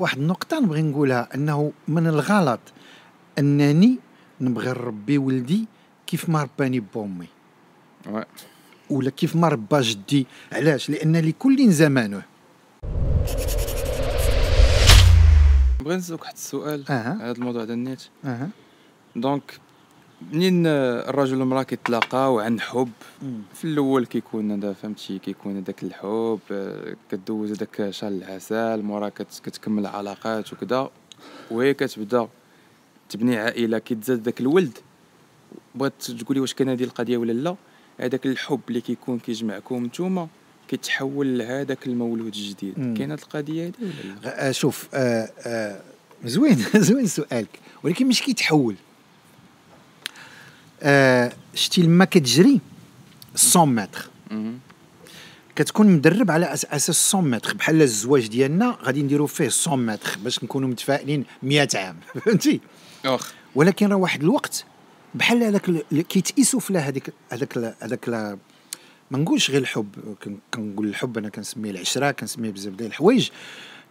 واحد النقطة نبغي نقولها أنه من الغلط أنني نبغي نربي ولدي كيف ما رباني Ouais. ولا كيف ما ربى جدي. علاش؟ لأن لكل زمانه. بغيت نسألك واحد السؤال. هذا الموضوع ديال النيت. أها. donc منين الرجل والمرأة كيتلاقاو عن حب. في الأول كيكون هذا فهمتي؟ كيكون هذاك الحب آه، كدوز هذاك شهر العسل مورا كت- كتكمل علاقات وكذا وهي كتبدا تبني عائلة كيتزاد داك الولد. بغات تقولي واش كاين هذه القضية ولا لا؟ هذاك الحب اللي كيكون كيجمعكم نتوما كيتحول لهذاك المولود الجديد. كاينة هذه القضية هذه ولا لا؟ شوف آه آه زوين زوين سؤالك ولكن مش كيتحول. شتي لما كتجري 100 متر. كتكون مدرب على أساس 100 متر. بحال الزواج ديالنا غادي نديرو فيه 100 متر باش نكونوا متفائلين 100 عام. فهمتي؟ أخ. ولكن راه واحد الوقت بحال هذاك كيتقيسوا في هذيك هذاك هذاك ما نقولش غير الحب. كن- كنقول الحب أنا كنسميه العشرة كنسميه بزاف ديال الحوايج.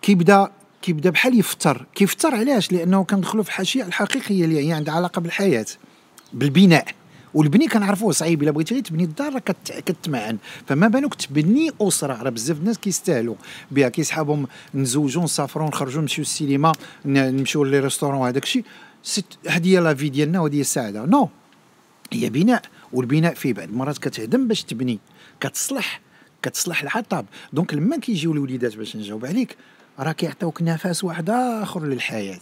كيبدا كيبدا بحال يفتر كيفتر علاش؟ لأنه كندخلوا في الحاشيه الحقيقية اللي هي عندها علاقة بالحياة. بالبناء. والبني كنعرفوه صعيب. إلا بغيتي غير تبني الدار راه كت- كتمعن. فما بالك تبني أسرة. راه بزاف الناس كيستاهلوا. بها كيسحابهم نزوجوا نسافروا نخرجوا نمشيو للسينما نمشيو les restaurants هذاك الشيء. هذه هي la vie ديالنا وهذه هي السعادة. Non. هي بناء. والبناء فيه بعض المرات كتهدم باش تبني. كتصلح. كتصلح الحطب donc لما كيجيو الوليدات باش نجاوب عليك راه كيعطيوك نفس واحد آخر للحياة.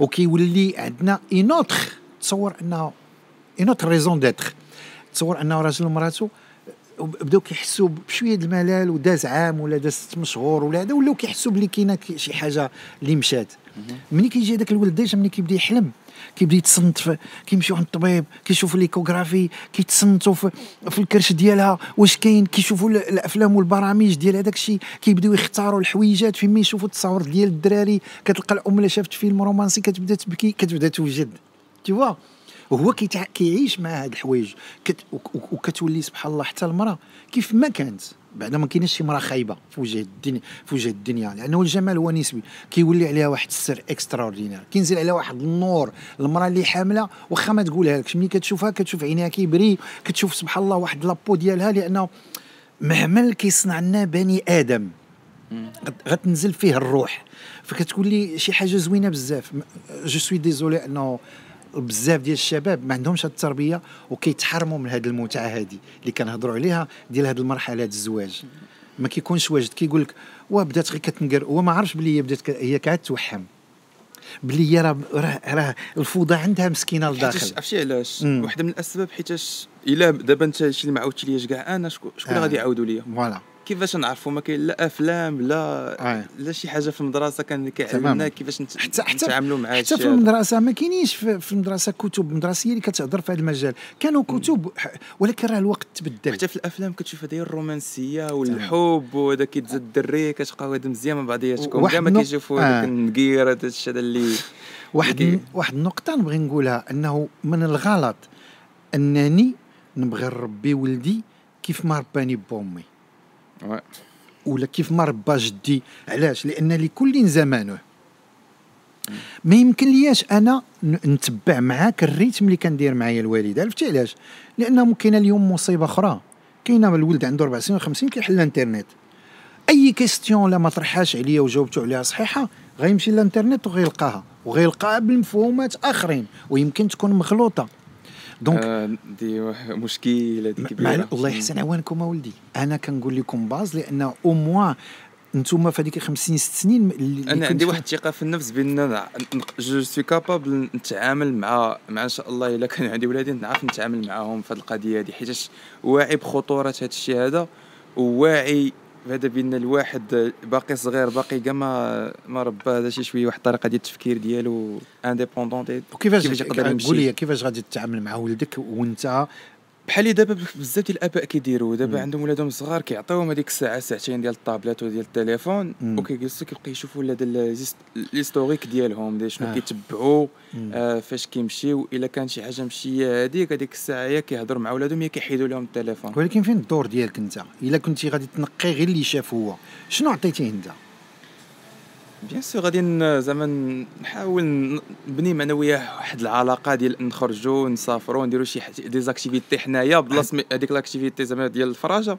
وكيولي عندنا une autre تصور انه une autre raison d'être تصور أنه راجل ومرأته بداو كيحسوا بشوية الملل وداز عام ولا داز ست شهور ولا هذا ولاو كيحسوا بلي كاينة شي حاجة اللي مشات. ملي كيجي هذاك الولد déjà ملي كيبدا يحلم كيبدا يتصنت كيمشيو عند الطبيب كيشوفوا l'échographie كيتصنتوا في, في الكرش ديالها واش كاين كيشوفوا ال- الأفلام والبرامج ديال هذاك الشيء كيبداو يختاروا الحويجات فين ما يشوفوا التصاور ديال الدراري كتلقى الأم اللي شافت فيلم رومانسي كتبدا تبكي كتبدا توجد. تيوا وهو كيتع... كيعيش مع هاد الحوايج. كت... وك- وك- وكتولي سبحان الله حتى المرأة. كيف ما كانت. بعد ما كاينش شي مرأة خايبة في وجه الدنيا في وجه الدنيا. لأنه الجمال هو نسبي. كيولي عليها واحد السر extraordinaire كينزل عليها واحد النور. المرأة اللي حاملة واخا ما تقولها لكش ملي كتشوفها كتشوف عينيها كيبري كتشوف سبحان الله واحد la peau ديالها. لأنه معمل كيصنع لنا بني آدم غت- غتنزل فيه الروح. فكتقول لي شي حاجة زوينة بزاف. Je suis désolé إنه بزاف ديال الشباب ما عندهمش هاد التربية وكيتحرموا من هاد المتعة هادي اللي كنهضروا عليها ديال هاد المرحلة ديال الزواج. ما كيكونش واجد. كيقول لك وا بدات غير كتنقر. هو ما عرفش بلي هي بدات هي كتوحم بلي هي راه راه الفوضى عندها مسكينة لداخل. عرفتي علاش. واحدة من الأسباب حيتاش إلا دابا أنت شي اللي ما عاودتي ليش كاع أنا شكون شكون اللي آه. غادي يعاودوا ليا؟ Voilà. كيفاش نعرفوا ما كاين لا أفلام لا آه. لا شي حاجة في المدرسة كان. كيعلمنا كيفاش نت- حتى حتى نتعاملوا مع حتى في. المدرسة ما كاينينش في, في المدرسة كتب مدرسية اللي كتهضر في هذا المجال كانوا كتب ولكن راه الوقت تبدل حتى في الأفلام كتشوف هذه الرومانسية والحب وهذا كيتزاد الدري كتبقاو هذا مزيان من بعضياتكم كاع ما كيشوفوا آه. هذاك النقير هذا الشيء هذا اللي واحد واحد النقطة نبغي نقولها أنه من الغلط أنني نبغي نربي ولدي كيف ما رباني بامي. ولا كيف ما ربى جدي علاش؟ لأن لكل زمانه. ما يمكن لياش أنا نتبع معاك الريتم اللي كندير معايا الوالد عرفتي علاش؟ لأنه كاينة اليوم مصيبة أخرى. كاينة الولد عنده 4 سنين 50 كيحل الإنترنت. أي كيستيون لا ما طرحهاش عليا وجاوبته عليها صحيحة غيمشي للإنترنت وغيلقاها. وغيلقاها بالمفهومات آخرين. ويمكن تكون مغلوطة. donc آه، دي واحد- مشكل هذه مع كبيره الله يحسن عوانكم أولدي. أنا كنقول لكم باز لأن au moins أنتم في هذيك خمس سنين ست سنين اللي أنا عندي واحد الثقة في النفس بأن je suis capable نتعامل مع مع إن شاء الله إلا كان عندي ولادي نعرف نتعامل معاهم في هذه القضية هذه حيتاش واعي بخطورة هذا الشيء هذا وواعي بهذا بأن الواحد باقي صغير باقي كاع ما ما ربى هذا شي شوية واحد الطريقة ديال التفكير ديالو indépendant وكيفاش كيفاش يقدر قول يمشي؟ لي كيفاش غادي تتعامل مع ولدك وانت بحال اللي دابا بزاف ديال الآباء كيديروا دابا. عندهم ولادهم صغار كيعطيوهم هذيك الساعة ساعتين ديال ال tablettes وديال التليفون. وكيجلسوا كيبقى يشوفوا هذا l'historique ديالهم ديال شنو آه. كيتبعوا. آه فاش كيمشيو إلا كان شي حاجة مشية هذيك هذيك الساعة يا كيهضروا مع ولادهم يا كيحيدوا لهم التليفون ولكن فين الدور ديالك أنت إلا كنتي غادي تنقي غير اللي شاف هو شنو عطيتيه أنت bien sûr غادي زعما نحاول نبني معنا وياه واحد العلاقة ديال نخرجوا نسافروا نديروا شي des activités حنايا بلاص هذيك l'activité زعما ديال الفراجه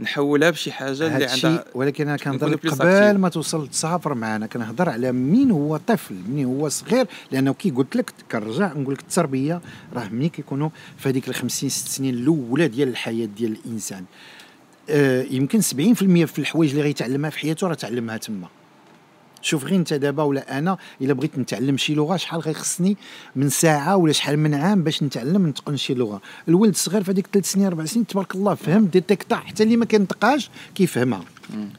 نحولها بشي حاجة اللي عندها ولكن أنا كنهضر قبل. ما توصل تسافر معنا كنهضر على مين هو طفل مين هو صغير لأنه كي قلت لك كنرجع نقول لك التربية راه ملي كيكونوا في هذيك ال 50 ست سنين الأولى ديال الحياة ديال الإنسان آه يمكن 70% في الحوايج اللي غيتعلمها في حياته راه تعلمها تما شوف غير انت دابا ولا أنا إلا بغيت نتعلم شي لغة شحال غيخصني من ساعة ولا شحال من عام باش نتعلم نتقن شي لغة. الولد الصغير في هذيك ثلاث سنين أربع سنين تبارك الله فهم ديتيكتا حتى اللي ما كينطقاش كيفهمها.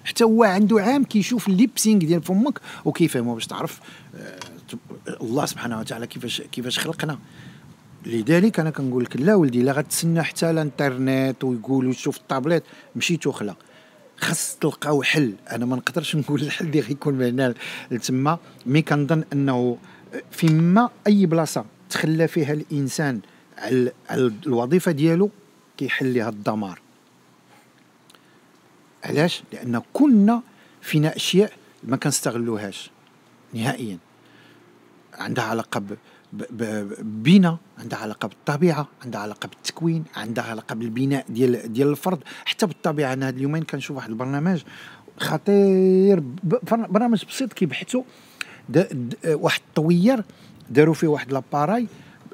حتى هو عنده عام كيشوف ال lip sync ديال فمك وكيفهمه باش تعرف آه، الله سبحانه وتعالى كيفاش كيفاش خلقنا. لذلك أنا كنقول لك لا ولدي لا غتسنى حتى الإنترنت ويقولوا شوف الطابليت مشيت وخلا خاص تلقاو حل. أنا ما نقدرش نقول الحل اللي غيكون من هنا لتما مي كنظن أنه فيما أي بلاصة تخلى فيها الإنسان على الوظيفة ديالو كيحل لها الدمار. علاش؟ لأن كنا فينا أشياء ما كنستغلوهاش نهائيا. عندها علاقة ب ب- ب- بنا عندها علاقة بالطبيعة عندها علاقة بالتكوين عندها علاقة بالبناء ديال ديال الفرد. حتى بالطبيعة أنا هاد اليومين كنشوف واحد البرنامج خطير برنامج بسيط كيبحثوا واحد الطوير داروا فيه واحد l'appareil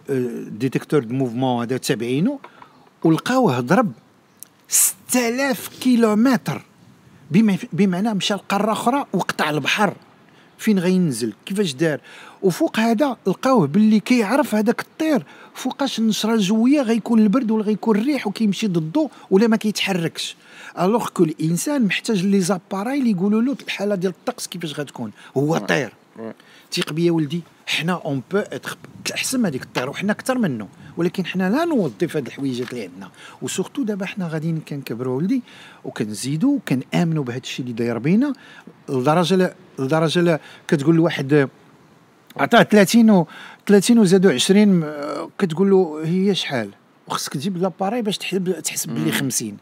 آه، détecteur de mouvement هذا تابعينه ولقاوه ضرب 6000 كيلومتر. بمعنى مشى لقارة أخرى وقطع البحر. فين غينزل؟ كيفاش دار؟ وفوق هذا لقاوه باللي كيعرف هذاك الطير. فوقاش النشره الجويه غيكون البرد ولا غيكون الريح وكيمشي ضده ولا ما كيتحركش. alors que الإنسان محتاج les appareils اللي يقولوا له الحالة ديال الطقس كيفاش غتكون؟ هو طير. تيق بيا ولدي. حنا on peut être احسن من هذيك الطير وحنا أكثر منه. ولكن حنا لا نوظف هاد الحويجات اللي عندنا. و surtout دابا حنا غاديين كنكبروا ولدي وكنزيدوا وكنامنوا بهذا الشيء اللي داير بينا. لدرجة لدرجة كتقول لواحد عطاه 30 و 30 وزادوا 20 آه، كتقول له هي شحال؟ وخصك تجيب l'appareil باش تحسب تحسب باللي 50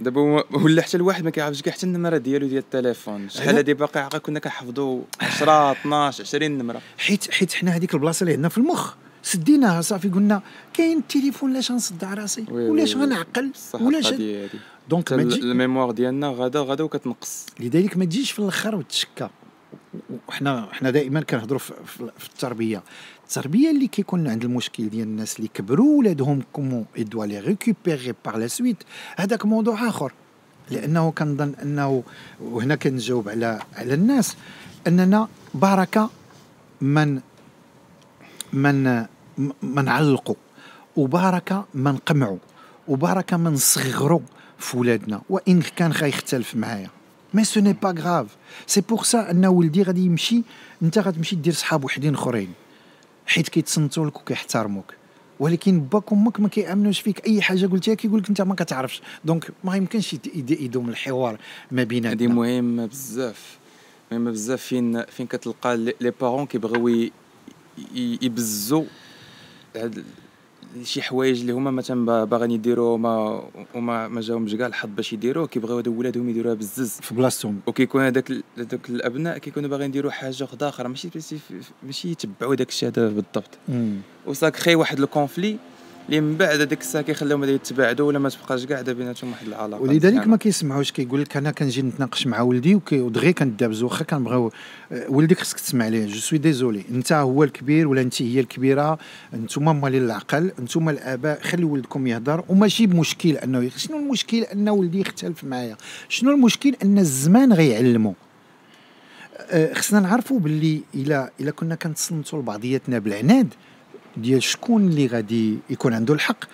دابا هو- ولا حتى الواحد ما كيعرفش كاع حتى النمرة ديالو ديال التليفون شحال. هادي باقي عاقل كنا كنحفظوا 10 12 20 نمرة حيت حيت حنا هذيك البلاصة اللي عندنا في المخ سديناها صافي قلنا كاين التليفون لاش غنصدع راسي ولاش. غنعقل ولاش donc ال mémoire ديالنا غدا غدا وكتنقص لذلك ما تجيش في الأخر وتشكى وحنا حنا دائما كنهضروا في, التربية. التربية اللي كيكون عند المشكل ديال الناس اللي كبروا ولادهم comment on doit les récupérer par la suite هذاك موضوع آخر. لأنه كنظن أنه وهنا كنجاوب على على الناس أننا بركه من من من نعلقوا وبركه ما نقمعوا وبركه ما نصغروا في ولادنا وإن كان غيختلف معايا. mais ce n'est pas grave c'est pour ça أن ولدي غادي يمشي أنت غتمشي دير صحاب وحدين أخرين. حيت كيتصنتوا لك وكيحترموك. ولكن باك وامك ما كيأمنوش فيك. أي حاجة قلتيها كيقول لك أنت ما كتعرفش. donc ما يمكنش يد- يد- يدوم الحوار ما هذه بيناتنا مهمه بزاف. مهمه بزاف فين فين كتلقى les parents كيبغيو ي- ي- يبزوا هاد شي حوايج اللي هما مثلا با- باغيين يديروه وما وما ما جاهمش كاع الحظ باش يديروه كيبغيو هادو ولادهم يديروها بزز. في بلاصتهم. وكيكون هذاك هذوك الأبناء كيكونوا باغيين يديروا حاجة وحدة أخرى ماشي ماشي يتبعوا داك الشيء هذا بالضبط. وصاك خي واحد ال conflit اللي من بعد هذاك الساعة كيخليهم هذا يتباعدوا ولا ما تبقاش كاع بيناتهم واحد العلاقة ولذلك. ما كيسمعوش كيقول لك أنا كنجي نتناقش مع ولدي ودغيا كندابز واخا كنبغيو آه، ولدك خصك تسمع ليه جو سوي ديزولي انت هو الكبير ولا انت هي الكبيرة؟ أنتم موالين العقل أنتم الآباء خلي ولدكم يهضر. وماشي بمشكل أنه شنو المشكل أن ولدي يختلف معايا؟ شنو المشكل أن الزمان غيعلمه آه، خصنا نعرفوا باللي الا إلا كنا كنتصنتوا لبعضياتنا بالعناد. ديال شكون اللي غادي يكون عنده الحق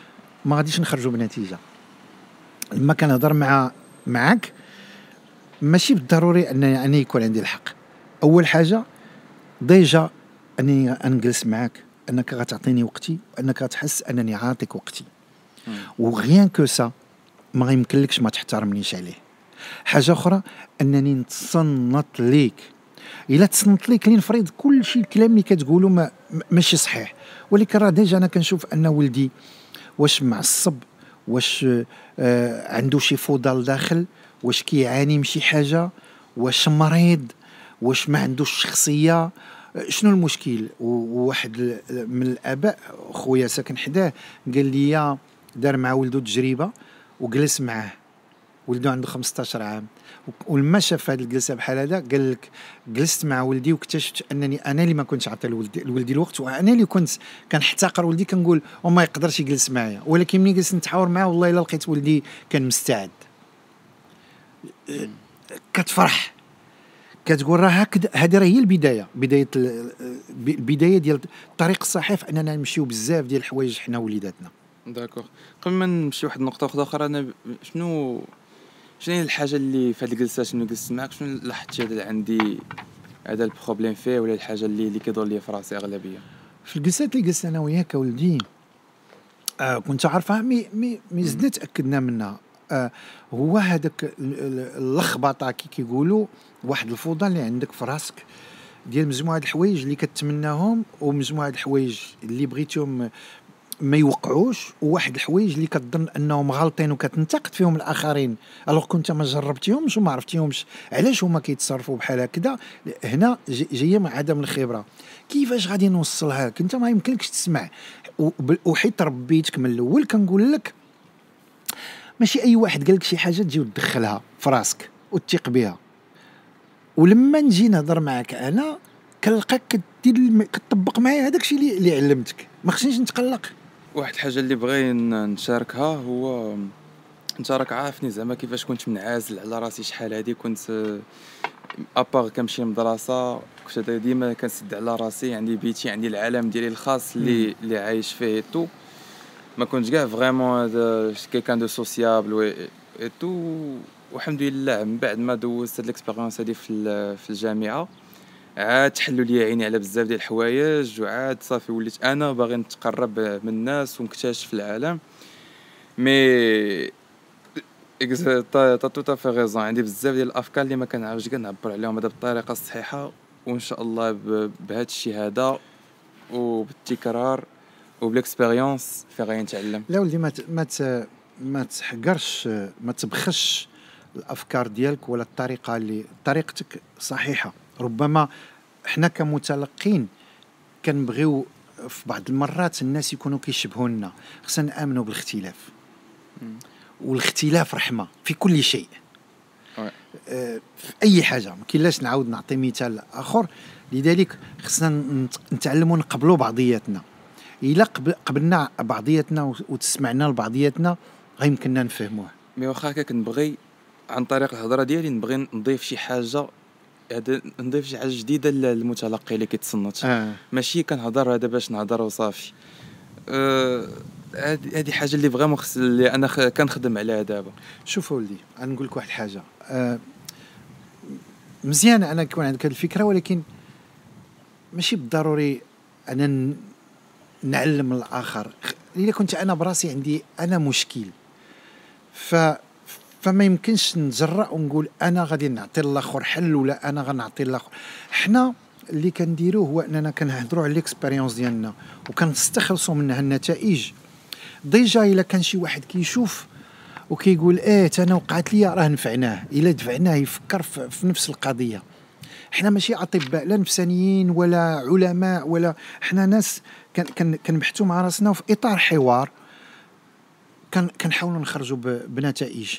ما غاديش نخرجوا بنتيجة. لما كنهضر مع معك ماشي بالضروري ان اني يكون عندي الحق. أول حاجة déjà أني نجلس معك أنك غتعطيني وقتي وأنك غتحس أنني عاطيك وقتي. و rien que ça ما يمكنلكش ما تحترمنيش عليه. حاجة أخرى أنني نتصنت ليك. إلا تصنت ليك لنفرض كل شيء الكلام اللي ما- ماشي صحيح. ولكن راه déjà أنا كنشوف أن ولدي واش معصب واش آه عنده شي فضل داخل واش كيعاني من شي حاجة واش مريض واش ما عندوش شخصية شنو المشكل؟ وواحد من الآباء خويا ساكن حداه قال لي دار مع ولده تجربة وجلس معاه ولده عنده 15 عام. ولما شاف هذه الجلسة بحال هذا قال لك جلست مع ولدي واكتشفت أنني أنا اللي ما كنتش عطي لولدي, لولدي الوقت وأنا اللي كنت كنحتقر ولدي كنقول وما يقدرش يجلس معايا. ولكن ملي جلست نتحاور معاه والله إلا لقيت ولدي كان مستعد. كتفرح. كتقول راه هكذا هذه راه هي البداية. بداية البداية ديال الطريق الصحيح في أننا نمشيو بزاف ديال الحوايج حنا وليداتنا. داكوغ قبل ما نمشي واحد النقطة أخرى أنا شنو شنو هي الحاجة اللي في هذه الجلسة؟ شنو جلست معاك شنو لاحظتي هذا عندي؟ هذا ال problème فيه ولا الحاجة اللي اللي كيدور لي في راسي أغلبية؟ في الجلسات اللي جلست أنا وياك ولدي آه كنت عارفها مي مي مي زدنا تأكدنا منها. آه هو هذاك اللخبطة كي كيقولوا واحد الفوضى اللي عندك في راسك ديال مجموعة الحوايج اللي كتمناهم ومجموعة الحوايج اللي بغيتيهم ما يوقعوش وواحد الحوايج اللي كتظن أنهم غالطين وكتنتقد فيهم الآخرين. ألوغ كنت ما جربتيهمش وما عرفتيهمش. علاش هما كيتصرفوا بحال هكذا؟ هنا جاية مع عدم الخبرة. كيفاش غادي نوصلها؟ لك انت ما يمكنلكش تسمع. وحيت ربيتك من الأول كنقول لك ماشي أي واحد قال لك شي حاجة تجي وتدخلها في راسك وتثيق بها. ولما نجي نهضر معك أنا كنلقاك كدير كتطبق معايا هذاك الشيء اللي علمتك. ما خصنيش نتقلق. واحد الحاجة اللي بغي نشاركها هو انت راك عارفني زعما كيفاش كنت منعزل على راسي شحال هادي كنت à part كنمشي للمدرسة كنت ديما كنسد على راسي عندي بيتي عندي العالم ديالي الخاص اللي اللي عايش فيه tout ما كنتش كاع vraiment quelqu'un de sociable et tout والحمد لله من بعد ما دوزت هاد l'expérience هادي في في الجامعة. عاد تحلوا لي عيني على بزاف ديال الحوايج وعاد صافي وليت أنا باغي نتقرب من الناس ونكتشف العالم. mais t'as tout à fait raison عندي بزاف ديال الأفكار اللي ما كنعرفش كاع نعبر عليهم هذا بالطريقة الصحيحة وإن شاء الله بهذا الشهاده وبالتكرار وبال expérience في غادي نتعلم. لا ولدي ما ما ما تحقرش ما تبخش الأفكار ديالك ولا الطريقة اللي طريقتك صحيحة. ربما إحنا كمتلقين كنبغيو في بعض المرات الناس يكونوا كيشبهونا خصنا نآمنوا بالاختلاف. والاختلاف رحمة في كل شيء. آه في أي حاجة ما كاينلاش نعاود نعطي مثال آخر. لذلك خصنا نتعلموا نقبلوا بعضياتنا. إلا قبلنا بعضياتنا وتسمعنا لبعضياتنا غيمكننا نفهموه. مي واخا هكاك نبغي عن طريق الهضرة ديالي نبغي نضيف شي حاجة هذا نضيف شي حاجة جديدة للمتلقي اللي كيتصنت. آه. ماشي كنهضر هذا باش نهضر وصافي. هذه آه حاجة اللي فريمون خص اللي أنا خ... كنخدم عليها دابا. شوف ولدي أنا نقول لك واحد الحاجة. آه مزيان أنا يكون عندك هذه الفكرة ولكن ماشي بالضروري أنا نعلم الآخر. إلا كنت أنا براسي عندي أنا مشكل. ف فما يمكنش نجرأ ونقول أنا غادي نعطي الآخر حل ولا أنا غنعطي الآخر. حنا اللي كنديروه هو أننا كنهضروا على l'expérience ديالنا وكنستخلصوا منها النتائج. déjà إلا كان شي واحد كيشوف وكيقول إيه أنا وقعت لي راه نفعناه. إلا دفعناه يفكر في نفس القضية. حنا ماشي أطباء لا نفسانيين ولا علماء ولا حنا ناس كنبحثوا مع راسنا في إطار حوار. كنحاولوا نخرجوا بنتائج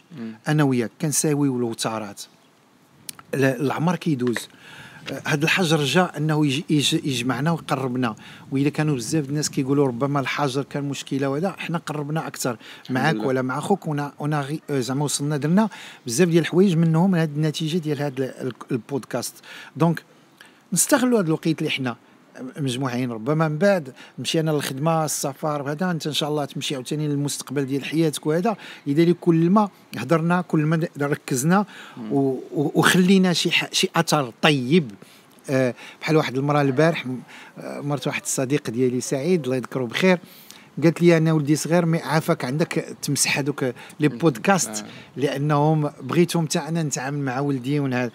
أنا وياك كنساويو الوتارات العمر كيدوز. هذا الحجر جاء أنه يجمعنا ويقربنا وإذا كانوا بزاف الناس كيقولوا ربما الحجر كان مشكلة وهذا حنا قربنا أكثر. معك ولا مع أخوك؟ ونا ونا زعما وصلنا درنا بزاف ديال الحوايج منهم. هذه النتيجة ديال هذا البودكاست. donc نستغلوا هذا الوقت اللي حنا. مجموعين ربما من بعد مشينا للخدمة السفر وهذا. أنت إن شاء الله تمشي عاوتاني للمستقبل ديال حياتك وهذا. لذلك كل ما هضرنا كل ما ركزنا وخلينا شي شي أثر طيب. آه، بحال واحد المرأة البارح مرت واحد الصديق ديالي سعيد الله يذكره بخير. قالت لي أنا ولدي صغير mais عافاك عندك تمسح هذوك les podcasts آه. لأنهم بغيتهم حتى أنا نتعامل مع ولدي ونهار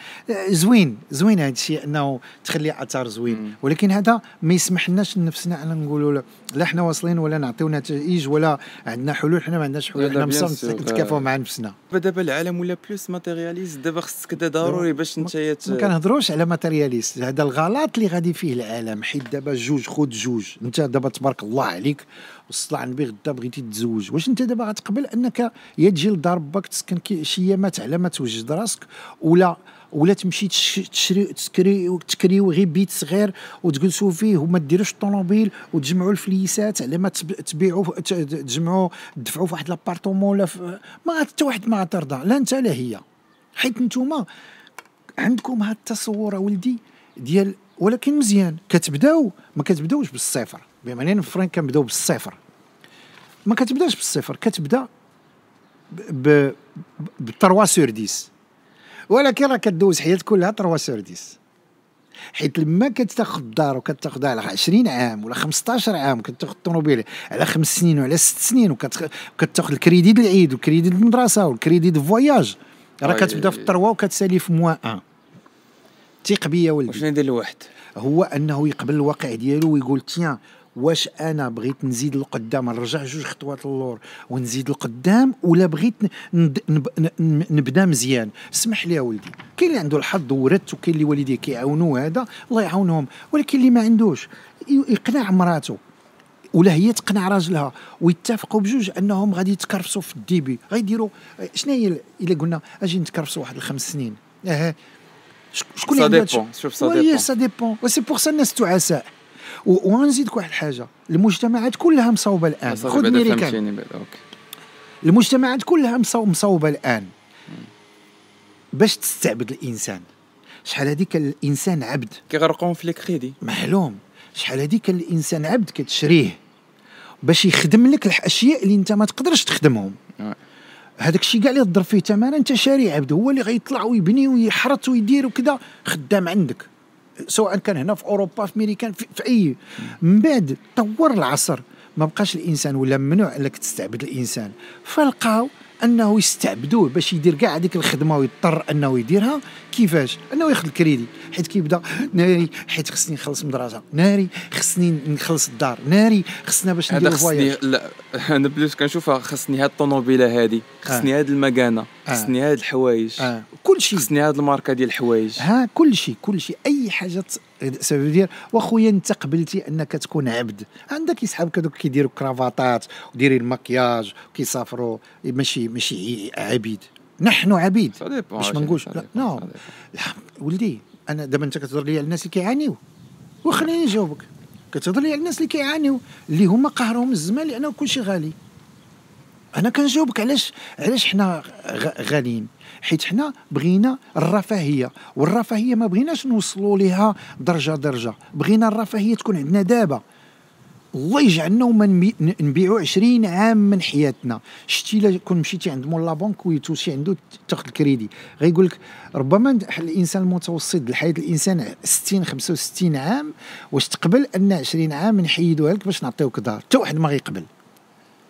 زوين زوين هذا الشيء أنه تخلي اثر زوين. ولكن هذا ما يسمح لناش لنفسنا ان نقولوا لا, إحنا واصلين ولا نعطيو نتائج ولا عندنا حلول حنا ما عندناش حلول حنا sûr. نتكافوا مع نفسنا دابا العالم ولا plus matérialiste دابا خصك ضروري باش انت يت... ما كنهضروش على matérialiste هذا الغلط اللي غادي فيه العالم حيت دابا جوج خذ جوج انت دابا تبارك الله عليك وصل على النبي غدا بغيتي تزوج. واش انت دابا غتقبل انك يا تجي لدار باك تسكن شي ايامات على ما توجد راسك ولا ولا تمشي تش- تشري تسكري تكريو غير بيت صغير وتجلسوا فيه وما ديروش الطوموبيل وتجمعوا الفليسات على ما تب- تبيعوا تجمعوا تدفعوا في واحد l'appartement ولا ما حتى واحد ما غترضى لا انت لا هي. حيت نتوما عندكم هذا التصور ولدي ديال ولكن مزيان كتبداو ما كتبداوش بالصفر. اننا في فرنك كنبداو بالصفر. ما كتبداش بالصفر كتبدأ ب ب- ب 3 sur 10 ولكن راه كدوز حياتك كلها 3 sur 10 حيت لما كتاخذ الدار وكتاخذها على 20 عام ولا 15 عام كتاخذ الطوموبيل على خمس سنين وعلى ست سنين وكتخ- وكتاخذ الكريدي ديال العيد والكريدي ديال المدرسة والكريدي ديال ال voyage راه كتبدأ في ال trois وكتسالي في moins un. ثيق بيا ولدي. وشنو يدير الواحد؟ هو أنه يقبل الواقع ديالو ويقول تيان واش أنا بغيت نزيد لقدام نرجع جوج خطوات للور ونزيد لقدام ولا بغيت نبدا مزيان؟ اسمح لي يا ولدي. كاين اللي عنده الحظ ورث وكاين اللي والديه كيعاونوه هذا الله يعاونهم. ولكن اللي ما عندوش يقنع مراته. ولا هي تقنع راجلها. ويتفقوا بجوج أنهم غادي يتكرفسوا في الديبي. غيديروا. شنو هي ال- إلا قلنا أجي نتكرفسوا واحد الخمس سنين؟ آه شك- شكون اللي عنده ça dépend. ça dépend و c'est pour ça الناس تعساء و- وغنزيدك واحد الحاجة. المجتمعات كلها مصوبه الآن. خذ ميريكان المجتمعات كلها مصو- مصوبه الآن. باش تستعبد الإنسان. شحال هذيك الإنسان عبد؟ كيغرقوهم في les crédits. معلوم. شحال هذيك الإنسان عبد كتشريه. باش يخدم لك الأشياء اللي أنت ما تقدرش تخدمهم. آه. هذاك الشيء كاع اللي تضرب فيه ثمن أنت شاري عبد. هو اللي غيطلع ويبني ويحرط ويدير وكذا خدام عندك. سواء كان هنا في أوروبا في امريكان في, في اي من بعد طور العصر. ما بقاش الإنسان ولا ممنوع إنك تستعبد الإنسان. فلقاو أنه يستعبدوه باش يدير كاع هذيك الخدمة ويضطر أنه يديرها. كيفاش؟ أنه ياخذ الكريدي. حيت كيبدا ناري حيت خصني نخلص مدرسه ناري خصني نخلص الدار. ناري خصنا باش ندير خصني لا أنا plus كنشوفها خصني هاد الطوموبيلة هادي. خصني هاد المكانة. خصني هاد الحوايج. آه. كل شيء خصني هاد الماركة ديال الحوايج. ها كل شيء كل شيء أي حاجة سبب دير واخويا انت قبلتي انك تكون عبد عندك يسحبك هذوك كيديروا كرافاتات وديري المكياج وكيسافروا ماشي ماشي عبيد نحن عبيد باش ما نقولش لا non ولدي أنا دابا انت كتهضر لي على الناس اللي كيعانيو وخليني نجاوبك كتهضر لي على الناس اللي كيعانيو اللي هما قهرهم الزمان لأنه كلشي غالي أنا كنجاوبك علاش علاش حنا غاليين؟ حيت حنا بغينا الرفاهية والرفاهية ما بغيناش نوصلوا ليها درجة درجة بغينا الرفاهية تكون عندنا دابا. الله يجعلنا وما نبيعوا 20 عام من حياتنا. شتي إلا كون مشيتي عند مولا بنك ويتوشي عنده تاخذ الكريدي. غيقول لك ربما الإنسان المتوسط لحياه الإنسان 60 65 عام واش تقبل أن 20 عام نحيدوها لك باش نعطيوك دار. حتى واحد ما غيقبل.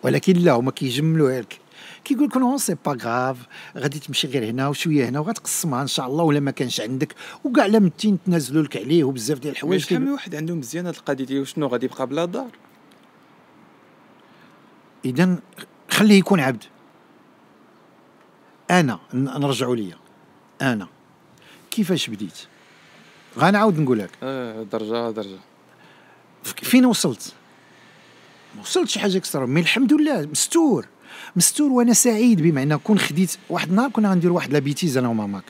ولكن لا هما كيجملوها لك كيقول لك non c'est pas grave غادي تمشي غير هنا وشوية هنا وغتقسمها إن شاء الله ولا ما كانش عندك. وكاع لا متين تنازلوا لك عليه وبزاف ديال الحوايج. شحال من واحد عنده مزيان هاد القضية ديال شنو غادي يبقى بلا دار. اذا خليه يكون عبد. أنا نرجعوا ليا. أنا. كيفاش بديت؟ غنعاود نقول لك. آه درجة درجة. فين وصلت؟ ما وصلتش شي حاجة أكثر. mais الحمد لله مستور. مستور وأنا سعيد إن كون خديت واحد النهار كنا غندير واحد la bêtise أنا وماماك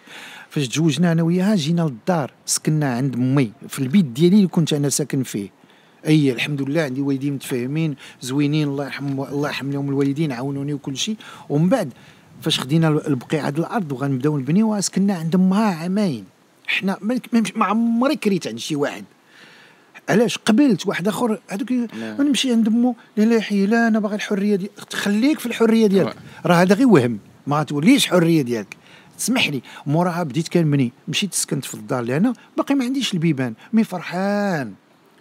فاش تزوجنا أنا وياها جينا للدار سكننا عند امي في البيت ديالي اللي كنت أنا ساكن فيه. أي الحمد لله عندي والدين متفاهمين زوينين الله يرحم الله يرحم لهم الوالدين عاونوني وكل شيء ومن بعد فاش خدينا البقيعه ديال الأرض وغنبداو نبنيوها سكننا عند أمها عامين. حنا ما عمري كريت عند شي واحد. علاش قبلت واحد آخر؟ هذوك نعم. نمشي عند امو لا لا حي لا أنا باغي الحرية دي خليك في الحرية ديالك. واه. راه هذا غير وهم. ما توليش حرية ديالك. تسمح لي موراها بديت كنبني مشيت سكنت في الدار اللي أنا. باقي ما عنديش البيبان. mais فرحان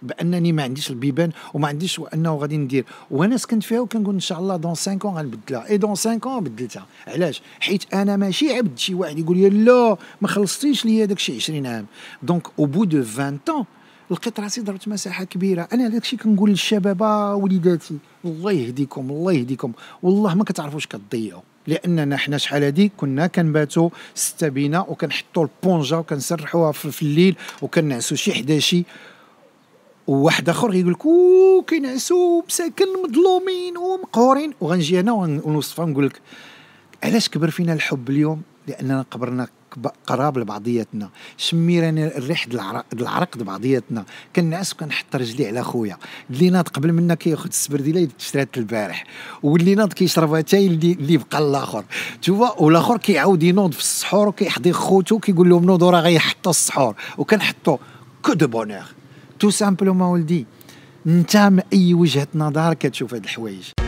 بأنني ما عنديش البيبان وما عنديش وأنه غادي ندير. وأنا سكنت فيها وكنقول إن شاء الله dans 5 ans غنبدلها et dans 5 ans بدلتها. علاش؟ حيت أنا ماشي عبد شي واحد يقول لي لا ما خلصتيش لي هذاك الشيء 20 عام. donc au bout de 20 ans لقيت راسي ضربت مساحة كبيرة. أنا هذاك الشيء كنقول للشباب وليداتي الله يهديكم الله يهديكم. والله ما كتعرفوش كتضيعوا. لأننا حنا شحال هادي؟ كنا كنباتوا ستة بينا وكنحطوا البونجة وكنسرحوها في الليل وكنعسوا شي حداشي. وواحد آخر يقول لك كينعسوا مساكن مظلومين ومقهورين. وغنجي أنا ونوصفها ونقول لك علاش كبر فينا الحب اليوم؟ لأننا قبرنا قراب لبعضياتنا شمينا الريح العرق د بعضياتنا كنعس وكنحط رجلي على خويا. اللي ناض قبل منا كياخذ السبرديله اللي شرات البارح. واللي ناض كيشرب اتاي اللي, اللي بقى الآخر تشوف والآخر كيعاود ينوض في السحور وكيحضي خوتو كيقول لهم نوضوا راه غيحطوا السحور. وكنحطوا que du bonheur tout simplement ولدي انت من أي وجهة نظر كتشوف هاد الحوايج.